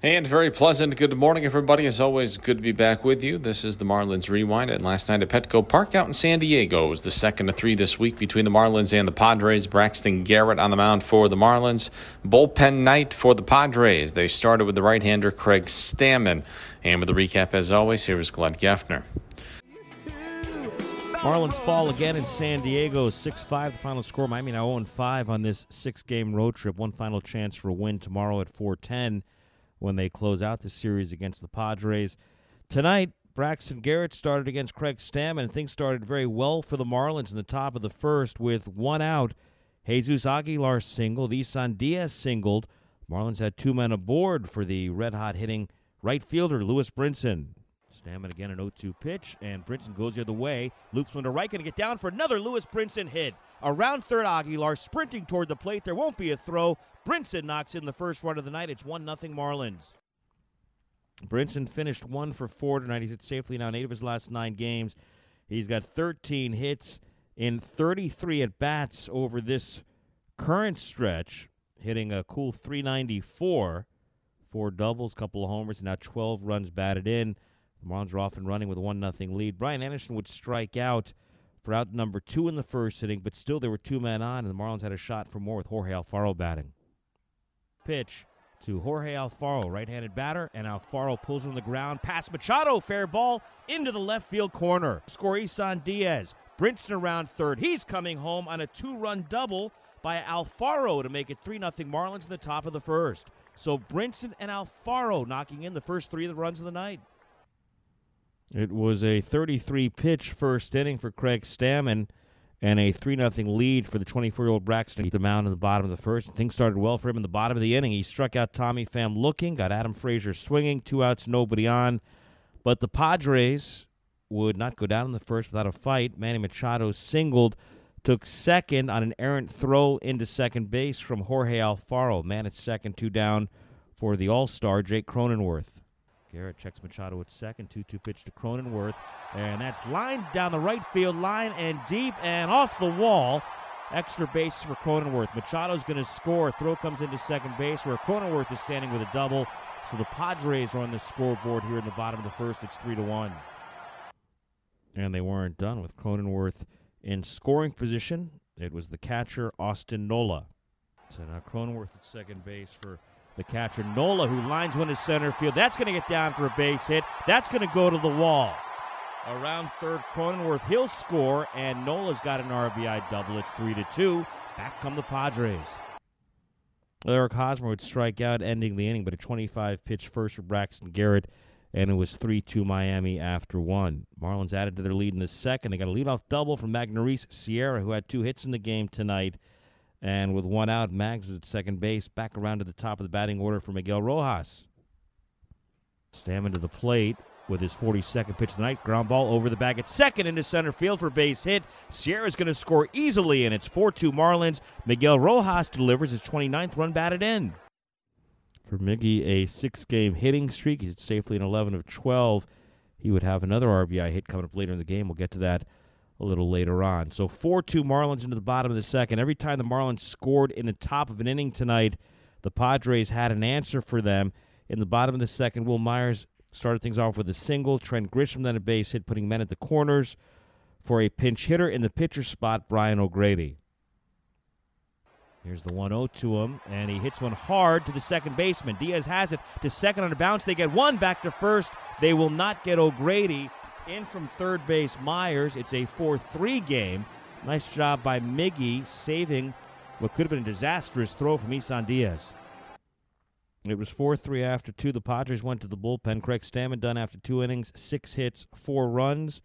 And very pleasant good morning, everybody. As always, good to be back with you. This is the Marlins Rewind. And last night at Petco Park out in San Diego was the second of three this week between the Marlins and the Padres. Braxton Garrett on the mound for the Marlins. Bullpen night for the Padres. They started with the right hander Craig Stammen. And with the recap, as always, here is Glenn Geffner. Marlins fall again in San Diego, 6 5, the final score. Miami now 0 5 on this six game road trip. One final chance for a win tomorrow at 410 when they close out the series against the Padres. Tonight, Braxton Garrett started against Craig Stammen, and things started very well for the Marlins in the top of the first with one out. Jesus Aguilar singled, Isan Diaz singled. Marlins had two men aboard for the red hot hitting right fielder, Lewis Brinson. Stammen again an 0-2 pitch, and Brinson goes the other way. Loops one to right, going to get down for another Lewis Brinson hit. Around third, Aguilar sprinting toward the plate. There won't be a throw. Brinson knocks in the first run of the night. It's 1 0 Marlins. Brinson finished one for four tonight. He's hit safely now in eight of his last nine games. He's got 13 hits in 33 at bats over this current stretch, hitting a cool 394, four doubles, couple of homers, and now 12 runs batted in. The Marlins are off and running with a 1 0 lead. Brian Anderson would strike out for out number two in the first inning, but still there were two men on, and the Marlins had a shot for more with Jorge Alfaro batting. Pitch to Jorge Alfaro, right handed batter, and Alfaro pulls on the ground past Machado, fair ball into the left field corner. Score Isan Diaz. Brinson around third. He's coming home on a two run double by Alfaro to make it 3 0 Marlins in the top of the first. So Brinson and Alfaro knocking in the first three of the runs of the night. It was a 33 pitch first inning for Craig Stammen and a 3 0 lead for the 24 year old Braxton at the mound in the bottom of the first. and Things started well for him in the bottom of the inning. He struck out Tommy Pham looking, got Adam Frazier swinging, two outs, nobody on. But the Padres would not go down in the first without a fight. Manny Machado singled, took second on an errant throw into second base from Jorge Alfaro. Man at second, two down for the All Star, Jake Cronenworth. Garrett checks Machado at second. 2 2 pitch to Cronenworth. And that's lined down the right field line and deep and off the wall. Extra base for Cronenworth. Machado's going to score. Throw comes into second base where Cronenworth is standing with a double. So the Padres are on the scoreboard here in the bottom of the first. It's 3 to 1. And they weren't done with Cronenworth in scoring position. It was the catcher, Austin Nola. So now Cronenworth at second base for the catcher, Nola, who lines one to center field. That's going to get down for a base hit. That's going to go to the wall. Around third, Cronenworth, he'll score, and Nola's got an RBI double. It's 3 to 2. Back come the Padres. Eric Hosmer would strike out, ending the inning, but a 25 pitch first for Braxton Garrett, and it was 3 2 Miami after one. Marlins added to their lead in the second. They got a leadoff double from Magneuris Sierra, who had two hits in the game tonight. And with one out, Mags was at second base, back around to the top of the batting order for Miguel Rojas. Stammen to the plate with his 42nd pitch tonight. Ground ball over the bag at second into center field for base hit. Sierra's going to score easily, and it's 4 2 Marlins. Miguel Rojas delivers his 29th run batted in. For Miggy, a six game hitting streak. He's safely in 11 of 12. He would have another RBI hit coming up later in the game. We'll get to that a little later on. So 4 2 Marlins into the bottom of the second. Every time the Marlins scored in the top of an inning tonight, the Padres had an answer for them. In the bottom of the second, Wil Myers started things off with a single. Trent Grisham then a base hit, putting men at the corners for a pinch hitter in the pitcher spot, Brian O'Grady. Here's the 1 0 to him, and he hits one hard to the second baseman. Diaz has it to second on a bounce. They get one back to first. They will not get O'Grady. In from third base, Myers. It's a 4 3 game. Nice job by Miggy saving what could have been a disastrous throw from Isan Diaz. It was 4 3 after two. The Padres went to the bullpen. Craig Stammen done after two innings, six hits, four runs,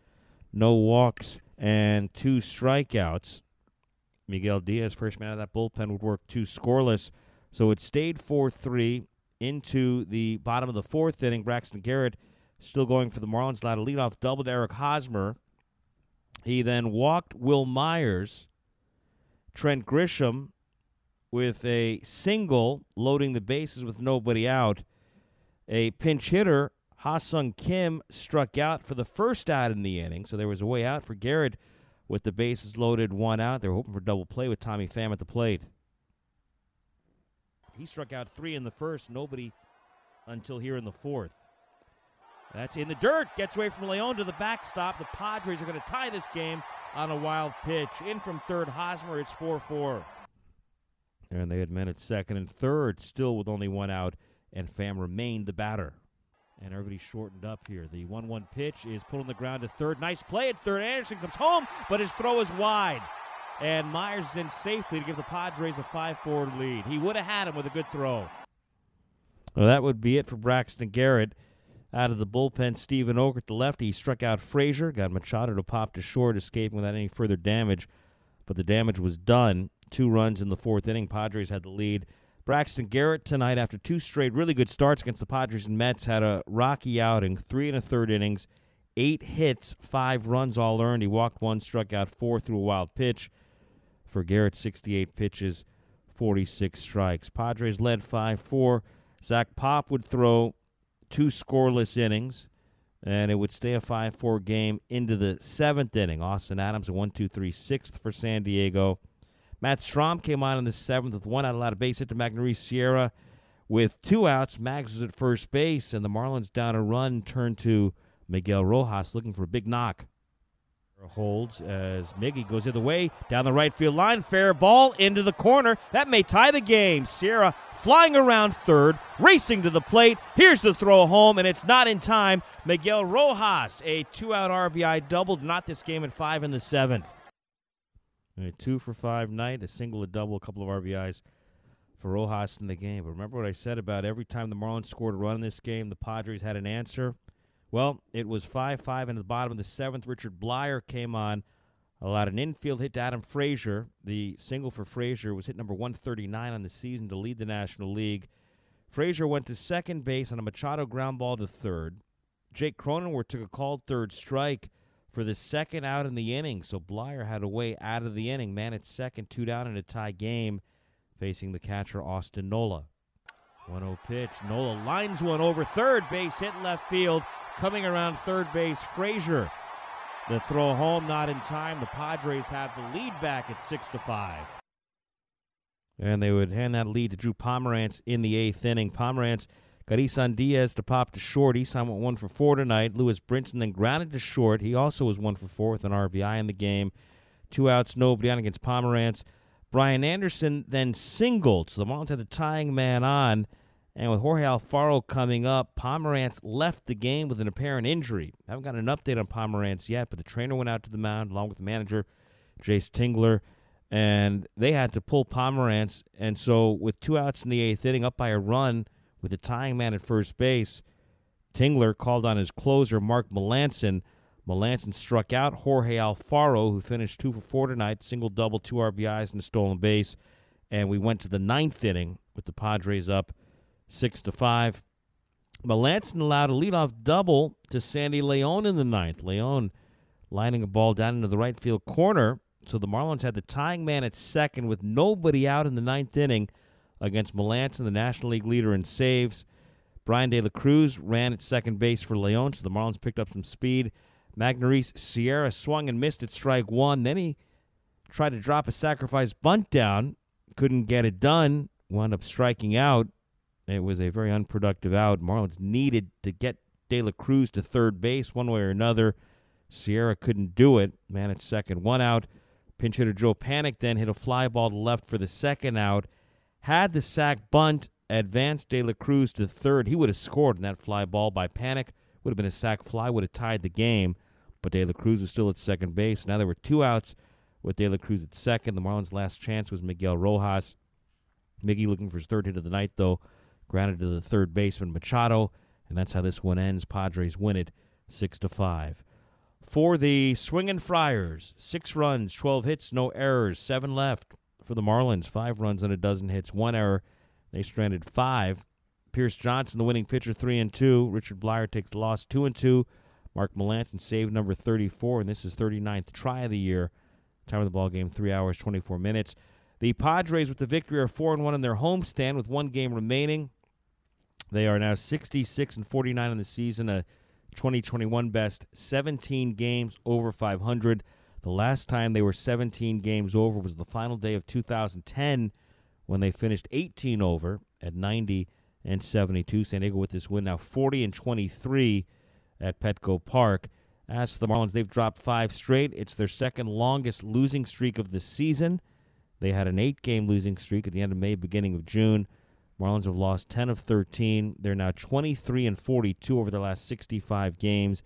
no walks, and two strikeouts. Miguel Diaz, first man out of that bullpen, would work two scoreless. So it stayed 4 3 into the bottom of the fourth inning. Braxton Garrett still going for the Marlins. Allowed a leadoff double to Eric Hosmer. He then walked Wil Myers. Trent Grisham with a single, loading the bases with nobody out. A pinch hitter, Ha-Seong Kim, struck out for the first out in the inning, so there was a way out for Garrett with the bases loaded, one out. They were hoping for double play with Tommy Pham at the plate. He struck out three in the first, nobody until here in the fourth. That's in the dirt. Gets away from Leon to the backstop. The Padres are going to tie this game on a wild pitch. In from third, Hosmer. It's 4 4. And they had men at second and third, still with only one out, and Pham remained the batter. And everybody shortened up here. The 1 1 pitch is put on the ground to third. Nice play at third. Anderson comes home, but his throw is wide. And Myers is in safely to give the Padres a 5 4 lead. He would have had him with a good throw. Well, that would be it for Braxton Garrett. Out of the bullpen, Steven Okert, the lefty, he struck out Frazier, got Machado to pop to short, escaping without any further damage. But the damage was done. Two runs in the fourth inning. Padres had the lead. Braxton Garrett tonight, after two straight really good starts against the Padres and Mets, had a rocky outing, three and a third innings, eight hits, five runs all earned. He walked one, struck out four through a wild pitch. For Garrett, 68 pitches, 46 strikes. Padres led 5 4. Zach Pop would throw two scoreless innings, and it would stay a 5 4 game into the seventh inning. Austin Adams, a 1 2 3 sixth for San Diego. Matt Strahm came on in the seventh with one out, allowed a base hit to Magneuris Sierra. With two outs, Mags was at first base, and the Marlins down a run turned to Miguel Rojas looking for a big knock holds as Miggy goes the other way down the right field line. Fair ball into the corner. That may tie the game. Sierra flying around third, racing to the plate. Here's the throw home, and it's not in time. Miguel Rojas, a two out RBI double, not this game at five in the seventh. A two for five night, a single, a double, a couple of RBIs for Rojas in the game. But remember what I said about every time the Marlins scored a run in this game, the Padres had an answer. Well, it was 5 5 into the bottom of the seventh. Richard Bleier came on, allowed an infield hit to Adam Frazier. The single for Frazier was hit number 139 on the season to lead the National League. Frazier went to second base on a Machado ground ball to third. Jake Cronenworth took a called third strike for the second out in the inning, so Bleier had a way out of the inning. Man at second, two down in a tie game, facing the catcher Austin Nola. 1 0 pitch. Nola lines one over third base, hit left field. Coming around third base, Frazier. The throw home not in time. The Padres have the lead back at six to five. And they would hand that lead to Drew Pomeranz in the eighth inning. Pomeranz got Isan Diaz to pop to short. Isan went one for four tonight. Lewis Brinson then grounded to short. He also was one for four with an RBI in the game. Two outs, nobody on against Pomeranz. Brian Anderson then singled, so the Marlins had the tying man on. And with Jorge Alfaro coming up, Pomeranz left the game with an apparent injury. I haven't got an update on Pomeranz yet, but the trainer went out to the mound along with the manager, Jayce Tingler, and they had to pull Pomeranz. And so, with two outs in the eighth inning, up by a run with the tying man at first base, Tingler called on his closer, Mark Melancon. Melancon struck out Jorge Alfaro, who finished two for four tonight, single double, two RBIs, and a stolen base. And we went to the ninth inning with the Padres up six to five. Melancon allowed a leadoff double to Sandy Leon in the ninth. Leon lining a ball down into the right field corner. So the Marlins had the tying man at second with nobody out in the ninth inning against Melancon, the National League leader in saves. Bryan De La Cruz ran at second base for Leon, so the Marlins picked up some speed. Magneuris Sierra swung and missed at strike one. Then he tried to drop a sacrifice bunt down, couldn't get it done, wound up striking out. It was a very unproductive out. Marlins needed to get De La Cruz to third base one way or another. Sierra couldn't do it. Man at second, one out. Pinch hitter Joe Panik then hit a fly ball to left for the second out. Had the sac bunt, advanced De La Cruz to third. He would have scored in that fly ball by Panik. Would have been a sac fly, would have tied the game. But De La Cruz was still at second base. Now there were two outs with De La Cruz at second. The Marlins' last chance was Miguel Rojas. Miggy looking for his third hit of the night, though grounded to the third baseman Machado, and that's how this one ends. Padres win it six to five. For the Swinging Friars, six runs, twelve hits, no errors, seven left. For the Marlins, five runs and a dozen hits, one error. They stranded five. Pierce Johnson, the winning pitcher, three and two. Richard Bleier takes the loss, two and two. Mark Melancon save number 34, and this is 39th try of the year. Time of the ball game, three hours, 24 minutes. The Padres with the victory are four and one in their homestand with one game remaining. They are now 66 and 49 in the season, a 2021 best, 17 games over 500. The last time they were 17 games over was the final day of 2010 when they finished 18 over at 90 and 72. San Diego with this win now 40 and 23 at Petco Park. As for the Marlins, they've dropped five straight. It's their second longest losing streak of the season. They had an eight game losing streak at the end of May, beginning of June. Marlins have lost 10 of 13. They're now 23 and 42 over the last 65 games.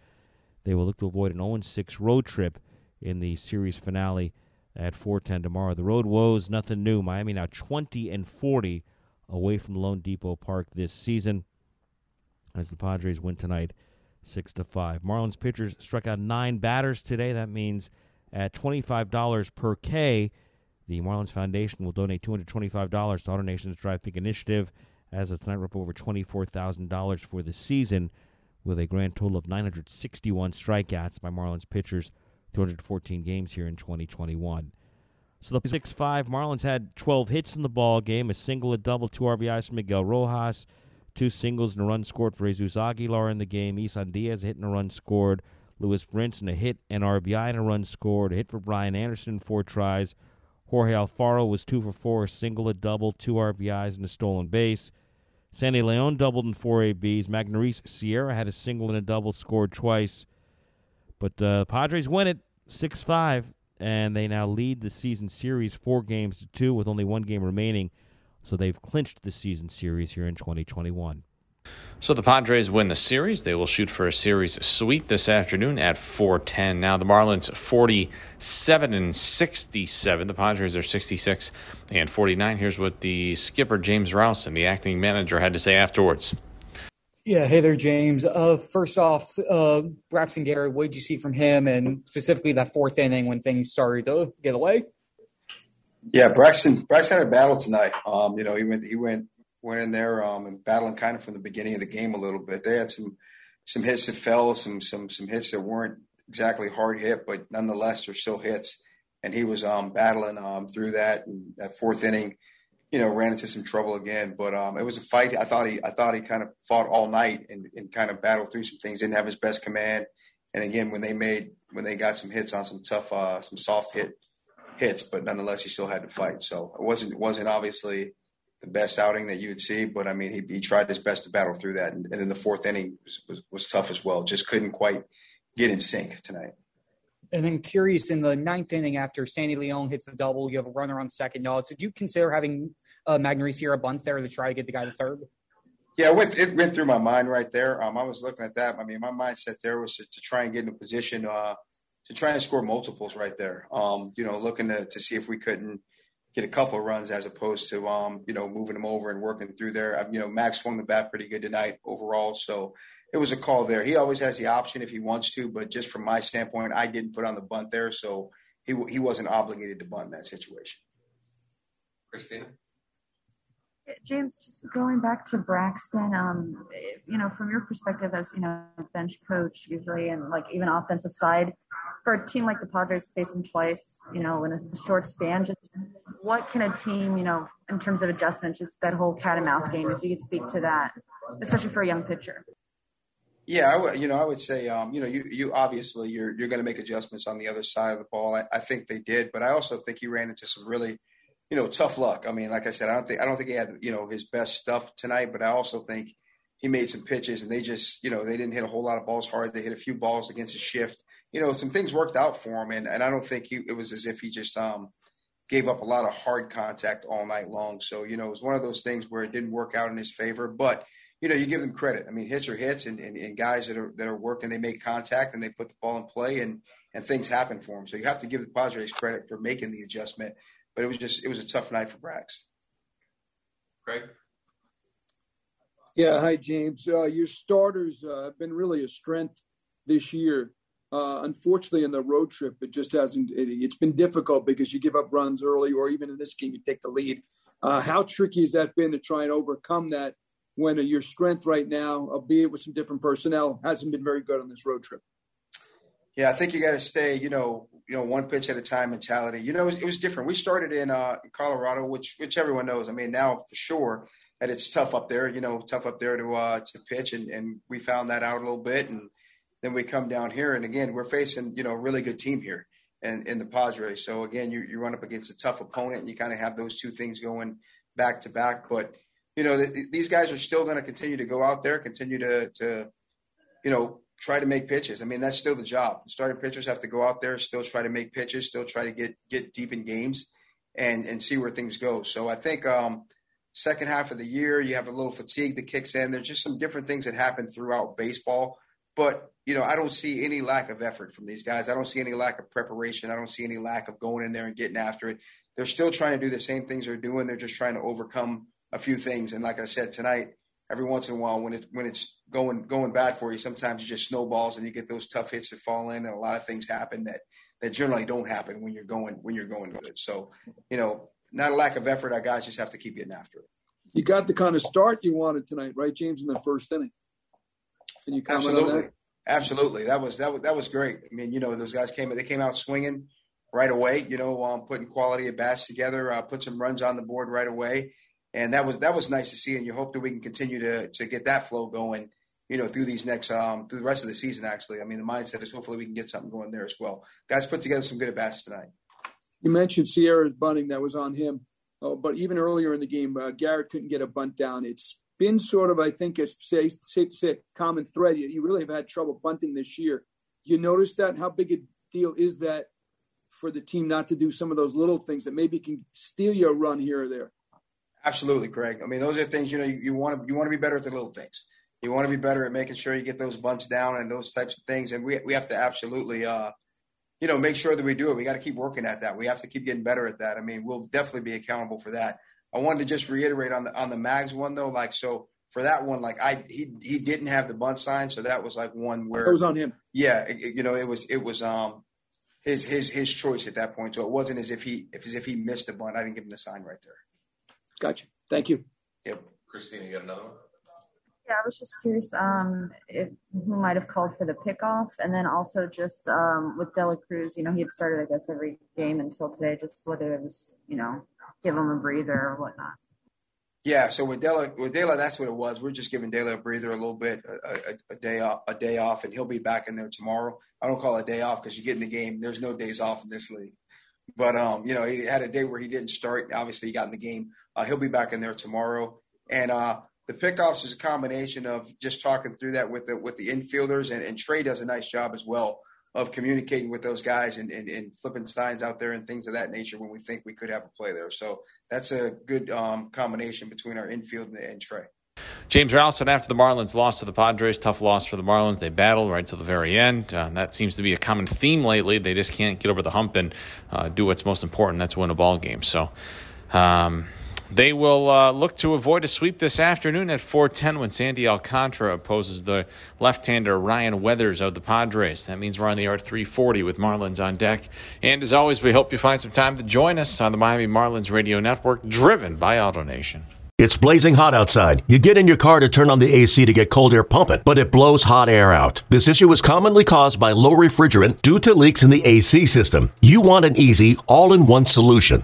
They will look to avoid an 0 6 road trip in the series finale at 410 tomorrow. The road woes, nothing new. Miami now 20 and 40 away from loanDepot Park this season as the Padres win tonight 6 to 5. Marlins pitchers struck out 9 batters today. That means at $25 per K, the Marlins Foundation will donate $225 to AutoNation's Drive Pink Initiative. As of tonight, we're up over $24,000 for the season with a grand total of 961 strikeouts by Marlins pitchers, 214 games here in 2021. So the 6 5 Marlins had 12 hits in the ball game, a single, a double, two RBIs from Miguel Rojas, two singles and a run scored for Jesus Aguilar in the game. Isan Diaz a hit and a run scored. Lewis Brinson a hit and RBI and a run scored. A hit for Brian Anderson, four tries. Jorge Alfaro was two for four, a single, a double, two RBIs, and a stolen base. Sandy Leon doubled in four ABs. Magneuris Sierra had a single and a double, scored twice. But uh, Padres win it 6 5 and they now lead the season series four games to two with only one game remaining. So they've clinched the season series here in 2021. So the Padres win the series. They will shoot for a series sweep this afternoon at 4:10. Now the Marlins 47 and 67. The Padres are 66 and 49. Here's what the skipper James Rowson, the acting manager, had to say afterwards. Yeah, hey there, James. Uh, first off, uh, Braxton Garrett, what did you see from him, and specifically that fourth inning when things started to get away? Yeah, Braxton. Braxton had a battle tonight. Um, you know, he went he went went in there um, and battling kind of from the beginning of the game a little bit. They had some some hits that fell, some some some hits that weren't exactly hard hit, but nonetheless they're still hits. And he was um, battling um, through that. And that fourth inning, you know, ran into some trouble again. But um, it was a fight. I thought he, I thought he kind of fought all night and, and kind of battled through some things. Didn't have his best command. And again, when they made, when they got some hits on some tough, uh, some soft hit hits, but nonetheless, he still had to fight. So it wasn't, it wasn't obviously the best outing that you would see, but I mean, he, he tried his best to battle through that. And, and then the fourth inning was, was, was tough as well. Just couldn't quite get in sync tonight. And then curious in the ninth inning after Sandy Leon hits the double, you have a runner on second. No, did you consider having uh, Magneuris Sierra bunt there to try to get the guy to third? Yeah, it went, it went through my mind right there. Um, I was looking at that. I mean, my mindset there was to, to try and get in a position uh, to try and score multiples right there. Um, you know, looking to, to see if we couldn't get a couple of runs as opposed to um, you know moving them over and working through there. You know, Mags swung the bat pretty good tonight overall, so it was a call there. He always has the option if he wants to, but just from my standpoint, I didn't put on the bunt there, so he he wasn't obligated to bunt in that situation. Christina. James, just going back to Braxton, um, you know, from your perspective as you know bench coach, usually, and like even offensive side, for a team like the Padres to face him twice, you know, in a short span, just what can a team, you know, in terms of adjustment, just that whole cat and mouse game, if you could speak to that, especially for a young pitcher. Yeah, I w- you know, I would say, um, you know, you you obviously you're you're going to make adjustments on the other side of the ball. I, I think they did, but I also think he ran into some really you know, tough luck. I mean, like I said, I don't think I don't think he had you know his best stuff tonight, but I also think he made some pitches and they just you know they didn't hit a whole lot of balls hard. They hit a few balls against a shift. You know, some things worked out for him, and, and I don't think he, it was as if he just um, gave up a lot of hard contact all night long. So you know, it was one of those things where it didn't work out in his favor, but. You know, you give them credit. I mean, hits are hits, and, and, and guys that are that are working, they make contact and they put the ball in play, and and things happen for them. So you have to give the Padres credit for making the adjustment but it was just it was a tough night for Brax. Craig. Yeah, hi James. Uh, your starters uh, have been really a strength this year. Uh, unfortunately, in the road trip, it just hasn't. It, has been difficult because you give up runs early, or even in this game, you take the lead. Uh, how tricky has that been to try and overcome that when your strength right now, albeit with some different personnel, hasn't been very good on this road trip? Yeah, I think you got to stay, you know, you know, one pitch at a time mentality. You know, it was, it was different. We started in, uh, Colorado, which which everyone knows. I mean, now for sure, that it's tough up there, you know, tough up there to uh, to pitch, and, and we found that out a little bit, and then we come down here, and again, we're facing you know a really good team here, and in the Padres. So again, you you run up against a tough opponent, and you kind of have those two things going back to back. But you know, th- these guys are still going to continue to go out there, continue to to you know try to make pitches. I mean, that's still the job. Starting pitchers have to go out there, still try to make pitches, still try to get get deep in games, and and see where things go. So I think. um second half of the year. You have a little fatigue that kicks in. There's just some different things that happen throughout baseball. But, you know, I don't see any lack of effort from these guys. I don't see any lack of preparation. I don't see any lack of going in there and getting after it. They're still trying to do the same things they're doing. They're just trying to overcome a few things. And like I said tonight, every once in a while when it when it's going going bad for you, sometimes it just snowballs and you get those tough hits that fall in and a lot of things happen that that generally don't happen when you're going when you're going good. So, you know, not a lack of effort. Our guys just have to keep getting after it. You got the kind of start you wanted tonight, right, James, in the first inning? Can you comment Absolutely. on that? Absolutely. That was that was that was great. I mean, you know, those guys came they came out swinging right away. You know, um, putting quality at bats together, uh, put some runs on the board right away, and that was that was nice to see. And you hope that we can continue to to get that flow going. You know, through these next um through the rest of the season. Actually, I mean, the mindset is hopefully we can get something going there as well. Guys put together some good at bats tonight. You mentioned Sierra's bunting that was on him, oh, but even earlier in the game, uh, Garrett couldn't get a bunt down. It's been sort of, I think, it's safe, safe to say, a common thread. You, you really have had trouble bunting this year. You notice that? How big a deal is that for the team not to do some of those little things that maybe can steal you a run here or there? Absolutely, Craig. I mean, those are things you know you, you want to you want to be better at the little things. You want to be better at making sure you get those bunts down and those types of things. And we we have to absolutely, uh, you know, make sure that we do it. We got to keep working at that. We have to keep getting better at that. I mean, we'll definitely be accountable for that. I wanted to just reiterate on the on the Mags one though, like so for that one, like I he he didn't have the bunt sign, so that was like one where It was on him. yeah, it- you know, it was it was um his his his choice at that point. So it wasn't as if he if as if he missed a bunt. I didn't give him the sign right there. Gotcha. Thank you. Yep. Christina, you got another one? Yeah, I was just curious um, if who might have called for the pickoff, and then also just um, with Dela Cruz, you know, he had started, I guess, every game until today. Just whether it was, you know, give him a breather or whatnot. Yeah, so with Dela, with Dela, that's what it was. We're just giving Dela a breather a little bit, a, a, a day off, a day off, and he'll be back in there tomorrow. I don't call it a day off because you get in the game. There's no days off in this league. But um, you know, he had a day where he didn't start. Obviously, he got in the game. Uh, he'll be back in there tomorrow. And uh, the pickoffs is a combination of just talking through that with the with the infielders, and, and Trey does a nice job as well of communicating with those guys and, and, and flipping signs out there and things of that nature when we think we could have a play there. So that's a good um, combination between our infield and, and Trey. James Rowson, after the Marlins lost to the Padres, tough loss for the Marlins. They battled right to the very end. Uh, that seems to be a common theme lately. They just can't get over the hump and uh, do what's most important. That's win a ball game. So um, they will uh, look to avoid a sweep this afternoon at 4:10 when Sandy Alcantara opposes the left-hander Ryan Weathers of the Padres. That means we're on the air at 3:40 with Marlins on deck. And as always, we hope you find some time to join us on the Miami Marlins Radio Network, driven by AutoNation. It's blazing hot outside. You get in your car to turn on the AC to get cold air pumping, but it blows hot air out. This issue is commonly caused by low refrigerant due to leaks in the AC system. You want an easy, all in one solution